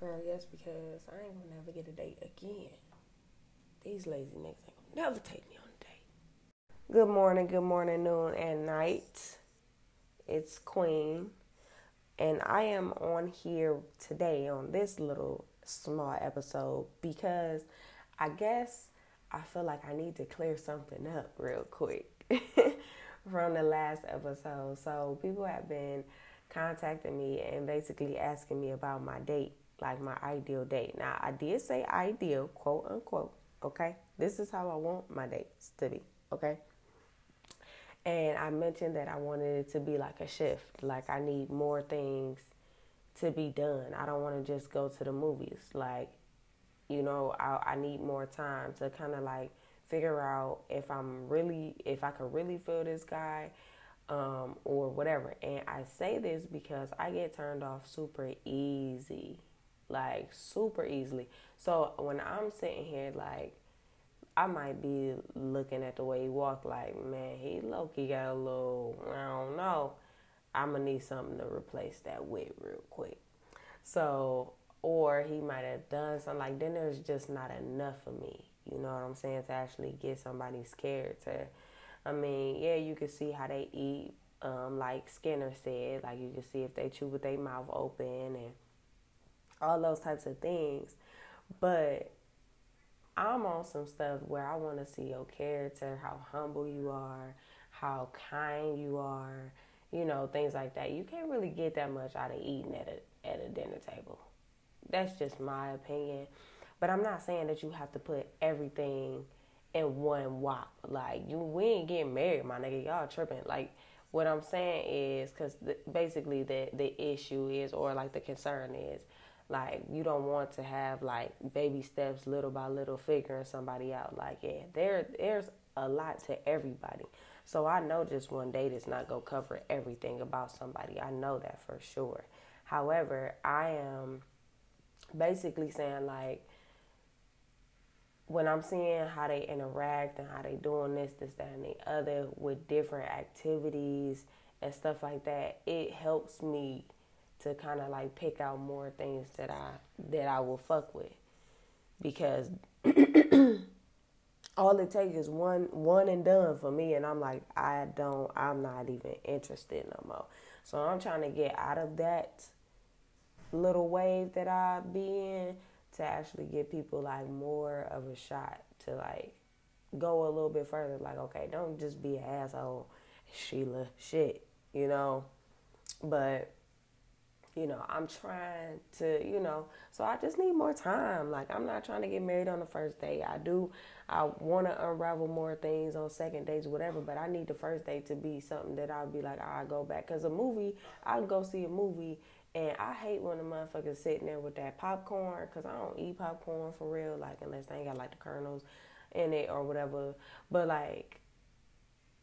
Girl, yes, because I ain't gonna never get a date again. These lazy niggas ain't gonna never take me on a date. Good morning, good morning, noon, and night. It's Queen, and I am on here today on this little small episode because I guess I feel like I need to clear something up real quick from the last episode. So, people have been contacting me and basically asking me about my date like my ideal date. Now, I did say ideal, quote unquote, okay? This is how I want my dates to be, okay? And I mentioned that I wanted it to be like a shift. Like, I need more things to be done. I don't want to just go to the movies. Like, you know, I, I need more time to kind of like figure out if I'm really, if I can really feel this guy um, or whatever. And I say this because I get turned off super easy like super easily. So when I'm sitting here, like, I might be looking at the way he walk, like, man, he low key got a little, I don't know. I'm gonna need something to replace that with real quick. So, or he might have done something like, then there's just not enough for me. You know what I'm saying? To actually get somebody scared to, I mean, yeah, you can see how they eat. Um, like Skinner said, like you can see if they chew with their mouth open and all those types of things. But I'm on some stuff where I want to see your character, how humble you are, how kind you are, you know, things like that. You can't really get that much out of eating at a at a dinner table. That's just my opinion. But I'm not saying that you have to put everything in one wop. Like you, we ain't getting married, my nigga. Y'all tripping. Like what I'm saying is, because basically the the issue is, or like the concern is, like you don't want to have like baby steps, little by little, figuring somebody out. Like yeah, there there's a lot to everybody. So I know just one date is not gonna cover everything about somebody. I know that for sure. However, I am basically saying like when I'm seeing how they interact and how they doing this, this, that, and the other with different activities and stuff like that, it helps me to kind of like pick out more things that I that I will fuck with because all it takes is one one and done for me and I'm like I don't I'm not even interested no more. So I'm trying to get out of that little wave that I be in to actually give people like more of a shot to like go a little bit further like okay, don't just be an asshole Sheila shit, you know. But you know, I'm trying to, you know, so I just need more time. Like, I'm not trying to get married on the first day. I do, I want to unravel more things on second dates, whatever, but I need the first date to be something that I'll be like, i go back. Because a movie, I can go see a movie, and I hate when the motherfuckers sitting there with that popcorn, because I don't eat popcorn for real, like, unless they ain't got like the kernels in it or whatever. But, like,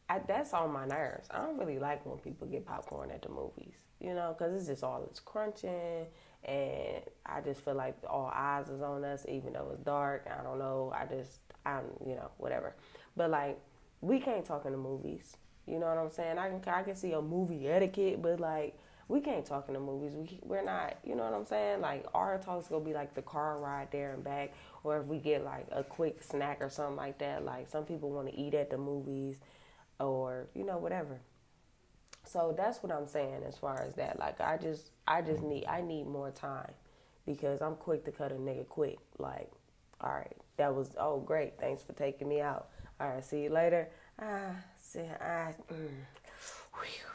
I, that's on my nerves. I don't really like when people get popcorn at the movies you know, because it's just all it's crunching, and I just feel like all eyes is on us, even though it's dark. I don't know. I just, I'm, you know, whatever. But like, we can't talk in the movies. You know what I'm saying? I can, I can see a movie etiquette, but like, we can't talk in the movies. We we're not, you know what I'm saying? Like our talks gonna be like the car ride there and back, or if we get like a quick snack or something like that. Like some people want to eat at the movies, or you know whatever. So that's what I'm saying as far as that. Like I just I just need I need more time because I'm quick to cut a nigga quick. Like, all right, that was oh great, thanks for taking me out. All right, see you later. Ah, see, I, mm,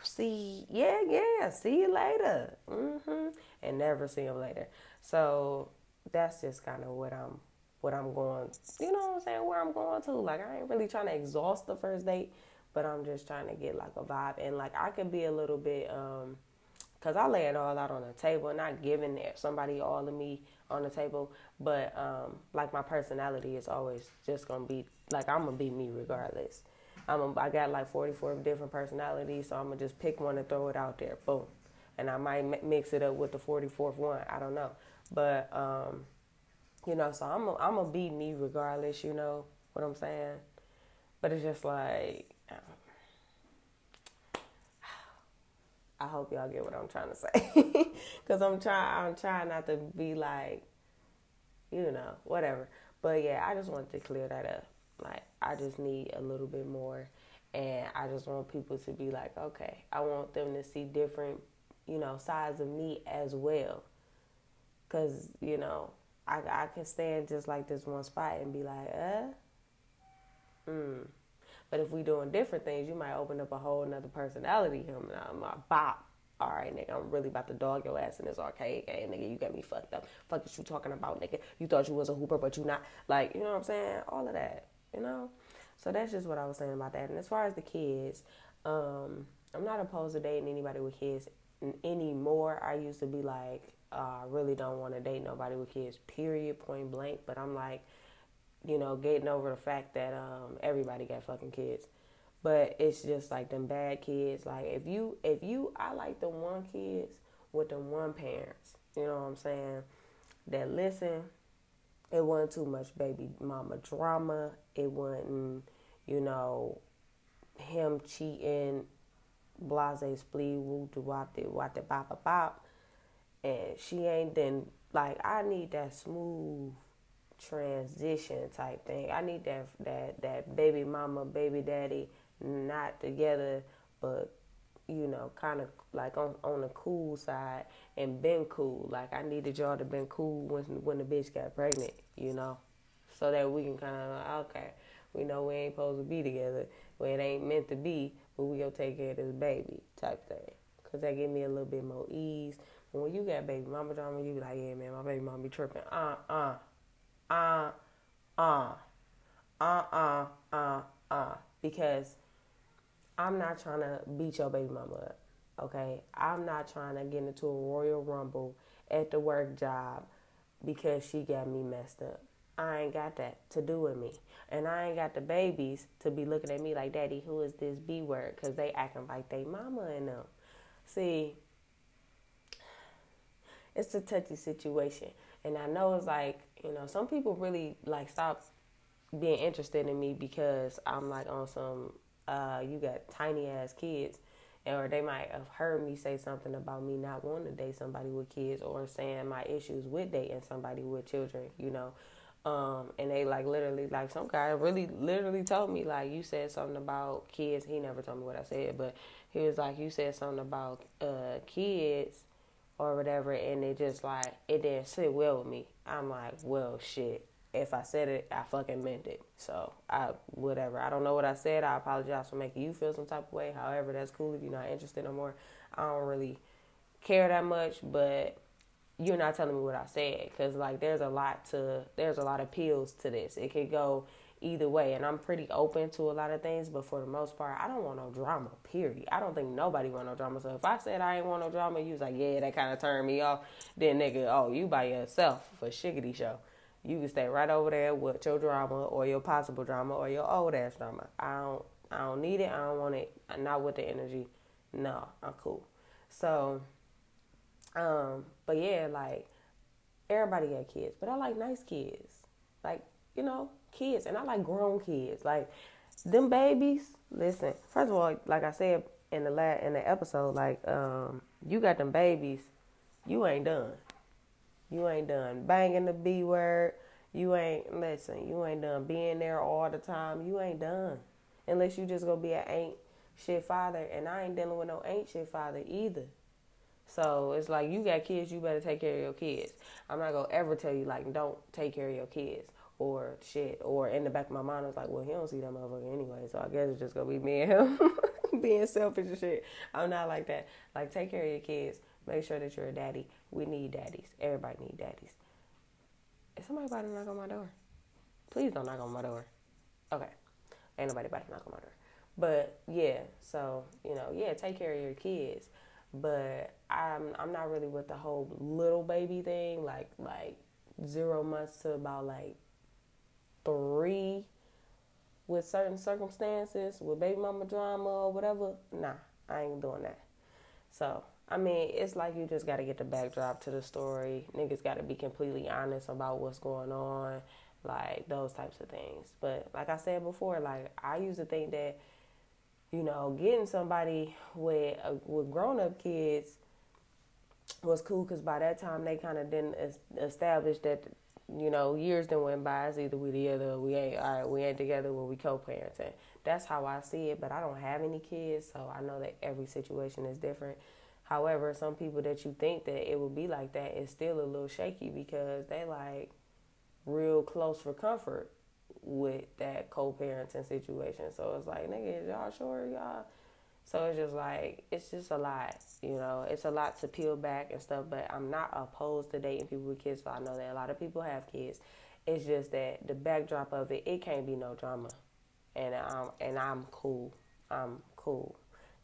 see, yeah, yeah, see you later. Mm-hmm, and never see him later. So that's just kind of what I'm what I'm going. You know what I'm saying? Where I'm going to. Like I ain't really trying to exhaust the first date but I'm just trying to get like a vibe and like I could be a little bit um cuz I lay it all out on the table not giving somebody all of me on the table but um like my personality is always just going to be like I'm going to be me regardless. I'm a, I got like 44 different personalities so I'm going to just pick one and throw it out there. Boom. And I might mix it up with the 44th one. I don't know. But um you know, so I'm a, I'm gonna be me regardless, you know what I'm saying? But it's just like I hope y'all get what I'm trying to say. Cause I'm trying I'm trying not to be like, you know, whatever. But yeah, I just wanted to clear that up. Like I just need a little bit more and I just want people to be like, okay, I want them to see different, you know, sides of me as well. Cause, you know, I I can stand just like this one spot and be like, uh, hmm. But if we doing different things, you might open up a whole another personality. I'm, I'm a bop. All right, nigga, I'm really about to dog your ass in this arcade game, nigga. You got me fucked up. Fuck is you talking about, nigga? You thought you was a hooper, but you not. Like, you know what I'm saying? All of that, you know. So that's just what I was saying about that. And as far as the kids, um, I'm not opposed to dating anybody with kids anymore. I used to be like, uh, I really don't want to date nobody with kids, period, point blank. But I'm like, you know, getting over the fact that um, everybody got fucking kids. But it's just like them bad kids. Like if you, if you, I like the one kids with the one parents. You know what I'm saying? That listen. It wasn't too much baby mama drama. It wasn't, you know, him cheating, blase splee, woo to wop de wop de bop bop. And she ain't then like I need that smooth transition type thing. I need that that that baby mama, baby daddy not together but you know, kind of like on on the cool side and been cool. Like I needed y'all to been cool when when the bitch got pregnant, you know, so that we can kind of okay, we know we ain't supposed to be together, but it ain't meant to be, but we gonna take care of this baby type thing. Cause that give me a little bit more ease. When you got baby mama drama, you be like, yeah, man, my baby mama be tripping. Uh, uh, uh, uh, uh, uh, uh, uh, because I'm not trying to beat your baby mama up. Okay, I'm not trying to get into a royal rumble at the work job because she got me messed up. I ain't got that to do with me. And I ain't got the babies to be looking at me like, Daddy, who is this B word? Because they acting like they mama and them. See, it's a touchy situation. And I know it's like, you know, some people really like stop being interested in me because I'm like on some uh, you got tiny ass kids, or they might have heard me say something about me not wanting to date somebody with kids, or saying my issues with dating somebody with children, you know. Um, and they like literally like some guy really literally told me like you said something about kids. He never told me what I said, but he was like you said something about uh, kids or whatever, and it just like it didn't sit well with me. I'm like, well, shit if I said it, I fucking meant it. So I whatever. I don't know what I said. I apologize for making you feel some type of way. However, that's cool if you're not interested no more. I don't really care that much, but you're not telling me what I said because like there's a lot to there's a lot of pills to this. It could go either way, and I'm pretty open to a lot of things. But for the most part, I don't want no drama. Period. I don't think nobody want no drama. So if I said I ain't want no drama, you was like, yeah, that kind of turned me off. Then nigga, oh, you by yourself for shiggity show you can stay right over there with your drama or your possible drama or your old ass drama. I don't I don't need it. I don't want it. Not with the energy. No, I'm cool. So, um, but yeah, like everybody got kids, but I like nice kids. Like, you know, kids and I like grown kids. Like them babies, listen, first of all, like I said in the la- in the episode, like, um, you got them babies, you ain't done. You ain't done banging the B word. You ain't listen. You ain't done being there all the time. You ain't done unless you just gonna be an ain't shit father. And I ain't dealing with no ain't shit father either. So it's like you got kids, you better take care of your kids. I'm not gonna ever tell you like don't take care of your kids or shit. Or in the back of my mind, I was like, well, he don't see that motherfucker anyway, so I guess it's just gonna be me and him being selfish and shit. I'm not like that. Like take care of your kids. Make sure that you're a daddy. We need daddies. Everybody need daddies. Is somebody about to knock on my door? Please don't knock on my door. Okay. Ain't nobody about to knock on my door. But yeah, so, you know, yeah, take care of your kids. But I'm I'm not really with the whole little baby thing, like like zero months to about like with certain circumstances, with baby mama drama or whatever. Nah, I ain't doing that. So I mean, it's like you just got to get the backdrop to the story. Niggas got to be completely honest about what's going on, like those types of things. But like I said before, like I used to think that you know, getting somebody with uh, with grown up kids was cool because by that time they kind of didn't establish that you know years then went by. It's either we together we ain't. All right, we ain't together when we co-parenting. That's how I see it. But I don't have any kids, so I know that every situation is different. However, some people that you think that it would be like that is still a little shaky because they like real close for comfort with that co-parenting situation. So it's like, nigga, y'all sure y'all? So it's just like it's just a lot, you know. It's a lot to peel back and stuff. But I'm not opposed to dating people with kids. So I know that a lot of people have kids. It's just that the backdrop of it, it can't be no drama, and I'm and I'm cool. I'm cool.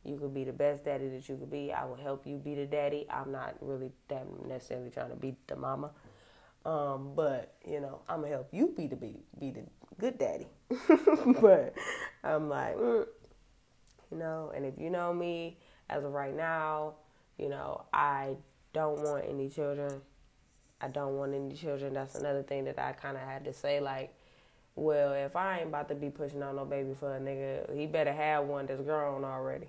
You could be the best daddy that you could be. I will help you be the daddy. I'm not really that necessarily trying to be the mama. Um, but you know, I'm gonna help you be the be, be the good daddy. but I'm like, mm, you know, and if you know me as of right now, you know, I don't want any children. I don't want any children. That's another thing that I kind of had to say. Like, well, if I ain't about to be pushing on no baby for a nigga, he better have one that's grown already.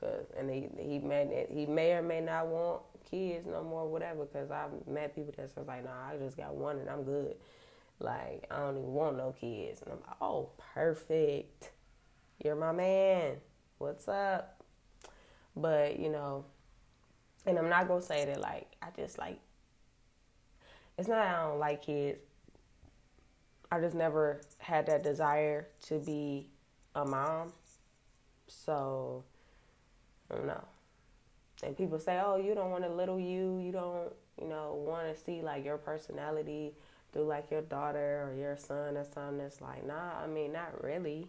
Cause and he he may he may or may not want kids no more, whatever. Cause I've met people that's just like, nah, I just got one and I'm good. Like I don't even want no kids, and I'm like, oh, perfect. You're my man. What's up? But you know, and I'm not gonna say that like I just like. It's not I don't like kids. I just never had that desire to be a mom. So I don't know. And people say, "Oh, you don't want a little you. You don't, you know, want to see like your personality through like your daughter or your son or something." It's like, nah. I mean, not really.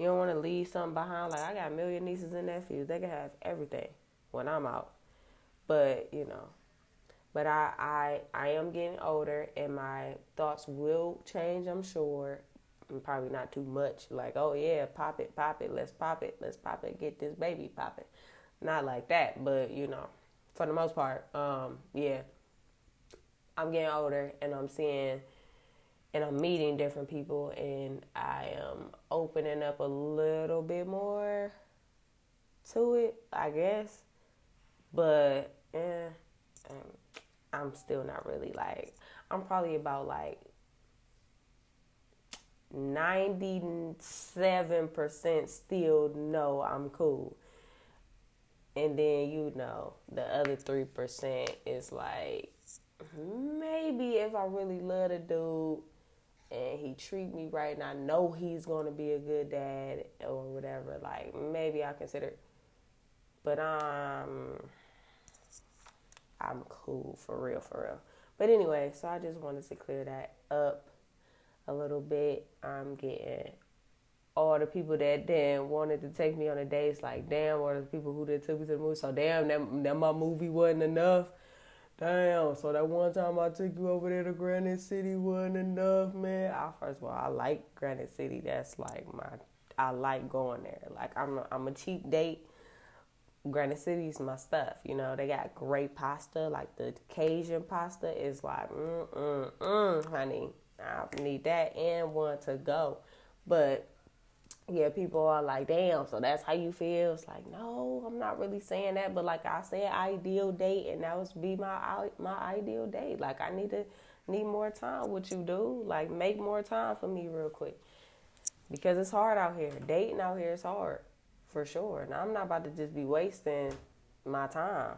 You don't want to leave something behind. Like I got a million nieces and nephews. They can have everything when I'm out. But you know, but I I I am getting older, and my thoughts will change. I'm sure probably not too much. Like, oh yeah, pop it, pop it, let's pop it, let's pop it, get this baby popping. Not like that, but you know, for the most part, um, yeah. I'm getting older and I'm seeing and I'm meeting different people and I am opening up a little bit more to it, I guess. But yeah, I'm still not really like I'm probably about like 97% still know I'm cool. And then, you know, the other 3% is like, maybe if I really love the dude and he treat me right and I know he's going to be a good dad or whatever, like, maybe I consider. But um, I'm cool for real, for real. But anyway, so I just wanted to clear that up a little bit. I'm getting all the people that then wanted to take me on a date. It's like, damn, or the people who did took me to the movie. So damn, that, that my movie wasn't enough. Damn. So that one time I took you over there to Granite City wasn't enough, man. I first of all, I like Granite City. That's like my, I like going there. Like I'm, a, I'm a cheap date. Granite City is my stuff. You know, they got great pasta. Like the Cajun pasta is like, mm mm mm, honey. I need that and one to go. But yeah, people are like, damn, so that's how you feel. It's like, no, I'm not really saying that, but like I said, ideal date, and that was be my my ideal date. Like I need to need more time with you, dude. Like make more time for me real quick, because it's hard out here. Dating out here is hard, for sure. And I'm not about to just be wasting my time.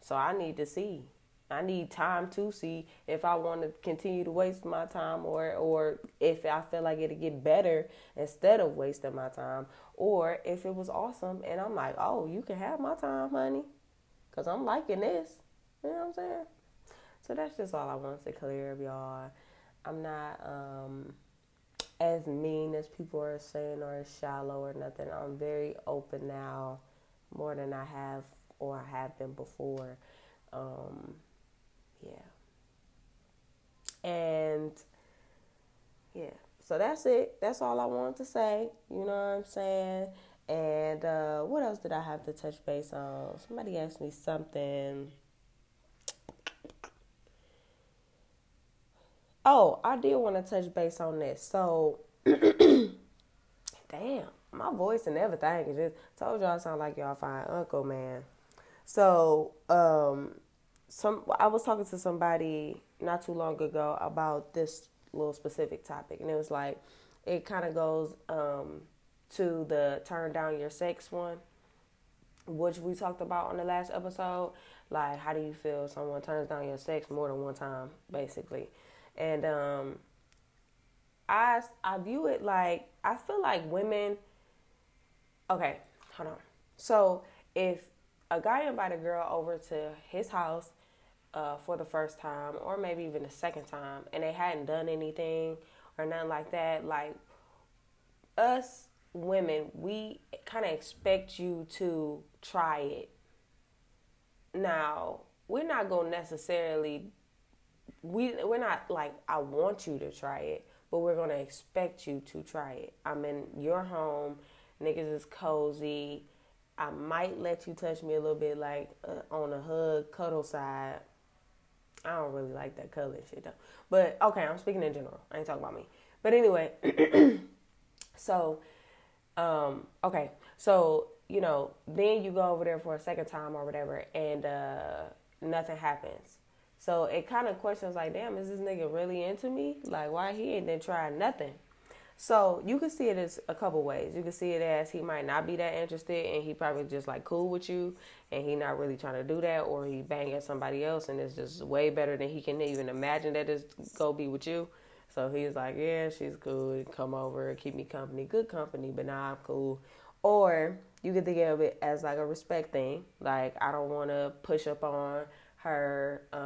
So I need to see. I need time to see if I want to continue to waste my time or or if I feel like it'll get better instead of wasting my time or if it was awesome and I'm like, "Oh, you can have my time, honey." Cuz I'm liking this. You know what I'm saying? So that's just all I want to clear up, y'all. I'm not um as mean as people are saying or as shallow or nothing. I'm very open now more than I have or I have been before. Um, yeah. And yeah, so that's it. That's all I wanted to say. You know what I'm saying? And uh, what else did I have to touch base on? Somebody asked me something. Oh, I did want to touch base on this. So, damn, my voice and everything is just told y'all I sound like y'all fine uncle man. So um, some I was talking to somebody not too long ago about this little specific topic, and it was like it kind of goes um, to the turn down your sex one, which we talked about on the last episode. Like, how do you feel someone turns down your sex more than one time, basically? And um, I I view it like I feel like women. Okay, hold on. So if a guy invite a girl over to his house uh, for the first time, or maybe even the second time, and they hadn't done anything or nothing like that, like us women, we kind of expect you to try it. Now, we're not going to necessarily we we're not like I want you to try it, but we're going to expect you to try it. I'm in your home, niggas is cozy. I might let you touch me a little bit like uh, on the hug cuddle side. I don't really like that color shit though. But okay, I'm speaking in general. I ain't talking about me. But anyway, so um, okay, so you know, then you go over there for a second time or whatever, and uh, nothing happens. So it kind of questions like, damn, is this nigga really into me? Like, why he ain't then try nothing? So you can see it as a couple ways. You can see it as he might not be that interested, and he probably just like cool with you, and he not really trying to do that, or he banging somebody else, and it's just way better than he can even imagine that it's go be with you. So he's like, yeah, she's cool. Come over, keep me company, good company, but nah, I'm cool. Or you can think of it as like a respect thing. Like I don't want to push up on her um,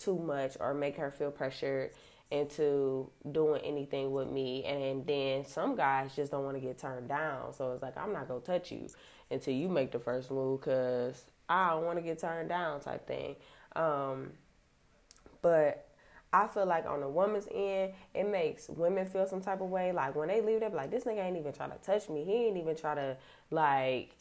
too much or make her feel pressured into doing anything with me. And then some guys just don't want to get turned down. So it's like I'm not gonna touch you until you make the first move because I don't want to get turned down type thing. Um, but I feel like on the woman's end, it makes women feel some type of way. Like when they leave, they like, this nigga ain't even try to touch me. He ain't even try to like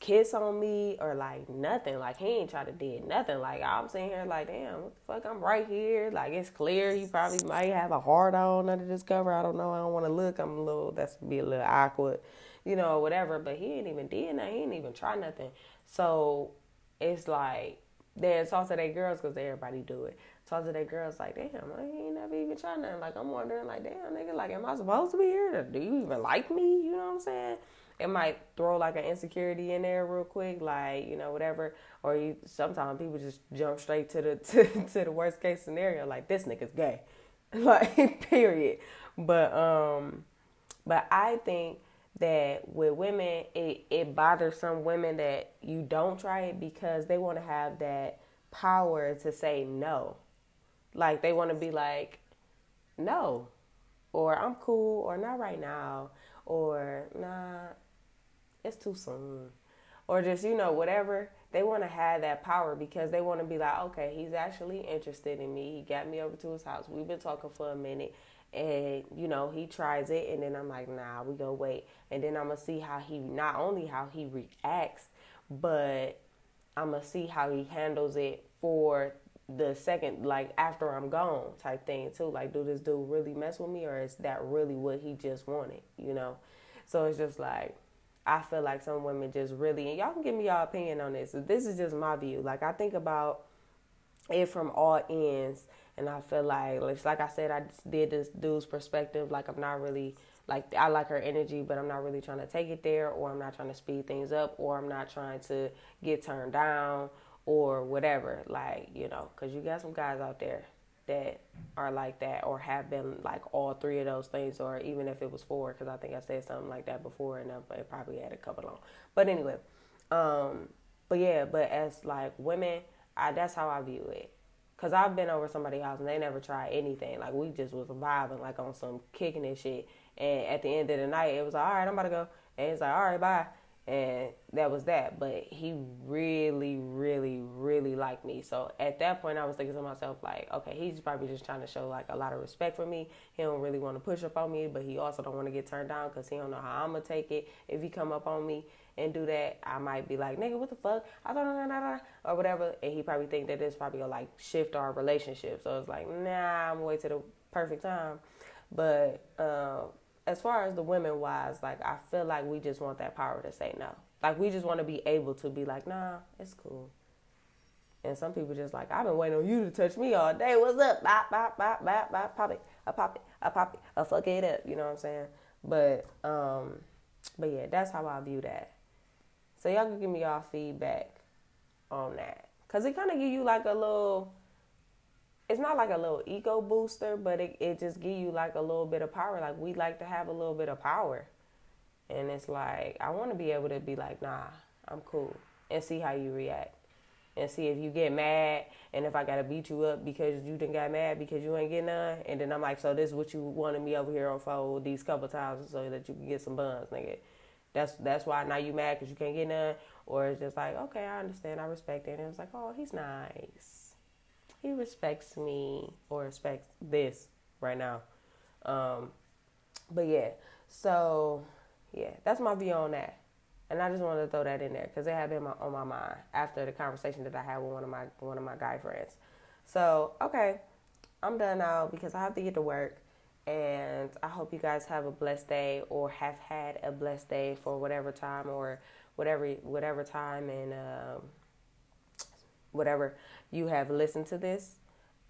kiss on me or like nothing. Like he ain't try to did nothing. Like I'm sitting here like, damn, what the fuck? I'm right here. Like it's clear. He probably might have a hard on under this cover. I don't know. I don't want to look. I'm a little. That's be a little awkward, you know, whatever. But he ain't even did nothing. He ain't even try nothing. So it's like then talk to their girls because everybody do it talk to that girls like, damn, I ain't never even tried nothing. Like I'm wondering, like, damn, nigga, like, am I supposed to be here? Do you even like me? You know what I'm saying? It might throw like an insecurity in there real quick, like you know whatever. Or you sometimes people just jump straight to the to, to the worst case scenario, like this nigga's gay, like period. But um, but I think that with women, it it bothers some women that you don't try it because they want to have that power to say no like they want to be like, no, or I'm cool, or not right now, or nah, it's too soon, or just you know whatever. They want to have that power because they want to be like, okay, he's actually interested in me. He got me over to his house. We've been talking for a minute and you know he tries it and then i'm like nah we go wait and then i'm gonna see how he not only how he reacts but i'm gonna see how he handles it for the second like after I'm gone type thing too. Like, do this dude really mess with me or is that really what he just wanted? You know? So it's just like I feel like some women just really and y'all can give me your opinion on this. This is just my view. Like I think about it from all ends and I feel like it's like I said I did this dude's perspective, like I'm not really like I like her energy, but I'm not really trying to take it there or I'm not trying to speed things up or I'm not trying to get turned down or whatever. Like, you know, because you got some guys out there that are like that or have been like all three of those things, or even if it was four, because I think I said something like that before and I probably had a couple on. But anyway, um, but yeah, but as like women, I, that's how I view it. Cause I've been over somebody's house and they never tried anything. Like we just was vibing, like on some kicking and shit. And at the end of the night, it was like, all right, I'm about to go. And it's like, all right, bye and that was that. But he really, really, really liked me. So at that point, I was thinking to myself, like, okay, he's probably just trying to show like a lot of respect for me. He don't really want to push up on me, but he also don't want to get turned down because he don't know how I'm gonna take it. If he come up on me and do that, I might be like, nigga, what the fuck? I don't know, or whatever. And he probably think that this probably gonna like shift our relationship. So it's like, nah, I'm gonna wait till the perfect time. But uh, as far as the women wise, like I feel like we just want that power to say no. Like we just want to be able to be like, nah, it's cool. And some people just like, I've been waiting on you to touch me all day. What's up? Bop, bop, bop, bop, bop, pop it. I pop it. I pop it. I fuck it up. You know what I'm saying? But um, but yeah, that's how I view that. So y'all can give me y'all feedback on that. Cause it kind of give you like a little. It's not like a little ego booster, but it, it just give you like a little bit of power. Like we like to have a little bit of power, and it's like I want to be able to be like, nah, I'm cool, and see how you react and see if you get mad and if I gotta beat you up because you didn't got mad because you ain't getting none. And then I'm like, so this is what you wanted me over here on phone these couple times so that you can get some buns, nigga. That's that's why now you mad because you can't get none. Or it's just like, okay, I understand, I respect it. And it's like, oh, he's nice. He respects me or respects this right now. Um, but yeah, so yeah, that's my view on that. And I just wanted to throw that in there because it had been my, on my mind after the conversation that I had with one of my one of my guy friends. So okay, I'm done now because I have to get to work. And I hope you guys have a blessed day or have had a blessed day for whatever time or whatever whatever time and um, whatever you have listened to this.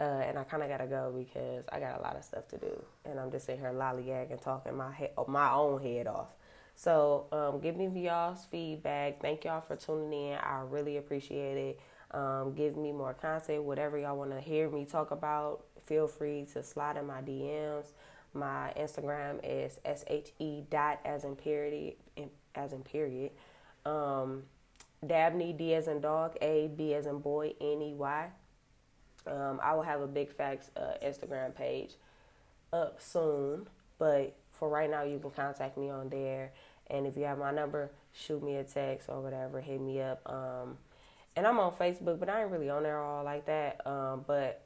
Uh, and I kind of gotta go because I got a lot of stuff to do, and I'm just sitting here lollygagging, talking my head, my own head off. So um, give me y'all's feedback. Thank y'all for tuning in. I really appreciate it. Um, give me more content, whatever y'all want to hear me talk about. Feel free to slide in my DMs. My Instagram is she dot as in period as in period. Um, Dabney D as in dog, A B as in boy, N E Y. Um, I will have a big facts uh, Instagram page up soon, but for right now, you can contact me on there. And if you have my number, shoot me a text or whatever, hit me up. Um, and I'm on Facebook, but I ain't really on there all like that. Um, but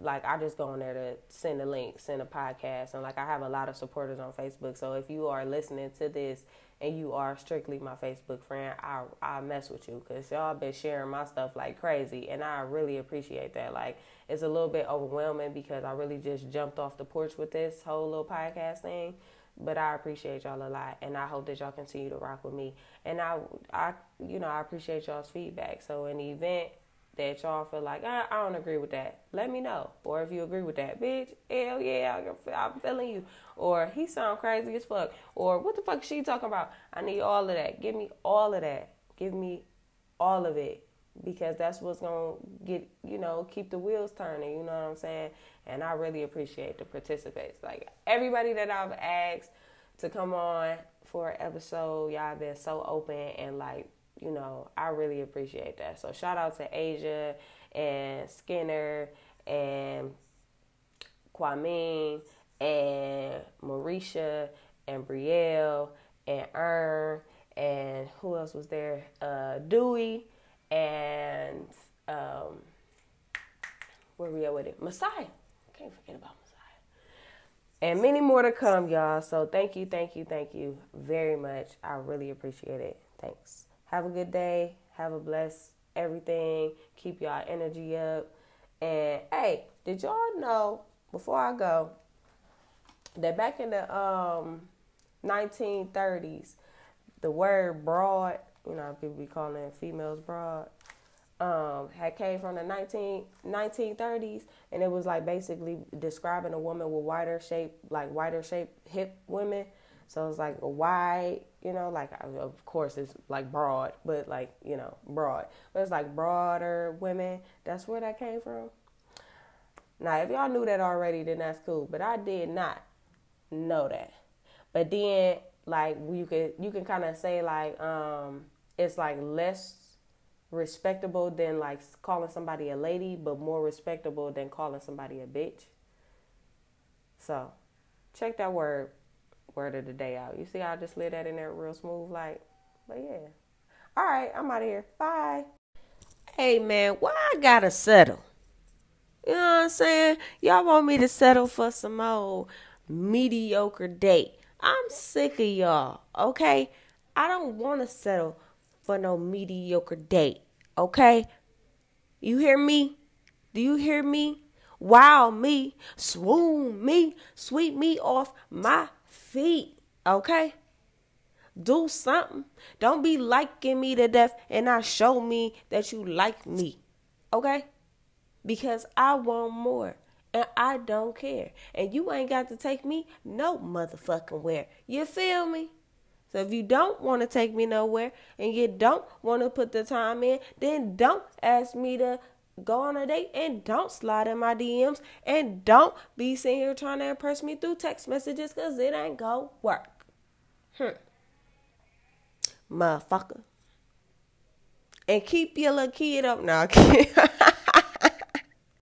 like I just go on there to send a link, send a podcast, and like I have a lot of supporters on Facebook. So if you are listening to this and you are strictly my Facebook friend, I I mess with you because y'all been sharing my stuff like crazy, and I really appreciate that. Like it's a little bit overwhelming because I really just jumped off the porch with this whole little podcast thing. But I appreciate y'all a lot, and I hope that y'all continue to rock with me. And I, I, you know, I appreciate y'all's feedback. So in the event that y'all feel like I, I don't agree with that, let me know. Or if you agree with that, bitch, hell yeah, I'm feeling you. Or he sound crazy as fuck. Or what the fuck she talking about? I need all of that. Give me all of that. Give me all of it because that's what's gonna get you know keep the wheels turning. You know what I'm saying? And I really appreciate the participants. Like everybody that I've asked to come on for an episode, y'all been so open and like you know I really appreciate that. So shout out to Asia and Skinner and Kwame and Marisha and Brielle and Ern and who else was there? Uh, Dewey and um, where we at with it? Messiah. Can't forget about Messiah. And many more to come, y'all. So thank you, thank you, thank you very much. I really appreciate it. Thanks. Have a good day. Have a blessed everything. Keep y'all energy up. And hey, did y'all know before I go that back in the um 1930s, the word broad you know, people be calling females broad, um, had came from the 19, 1930s, and it was like basically describing a woman with wider shape, like wider shape hip women. So it's like a wide, you know, like of course it's like broad, but like you know broad, but it's like broader women. That's where that came from. Now, if y'all knew that already, then that's cool. But I did not know that. But then, like you could you can kind of say like um it's like less respectable than like calling somebody a lady, but more respectable than calling somebody a bitch. So, check that word word of the day out. You see, I just lit that in there real smooth, like, but yeah. All right, I'm out of here. Bye. Hey man, why I gotta settle? You know what I'm saying? Y'all want me to settle for some old mediocre date. I'm sick of y'all, okay? I don't want to settle for no mediocre date. Okay? You hear me? Do you hear me? Wow me, swoon me, sweep me off my feet, okay? Do something. Don't be liking me to death and not show me that you like me, okay? Because I want more and I don't care. And you ain't got to take me no motherfucking where. You feel me? So if you don't want to take me nowhere and you don't want to put the time in, then don't ask me to go on a date and don't slide in my DMs and don't be sitting here trying to impress me through text messages because it ain't go work. Hmm. Motherfucker. And keep your little kid up now.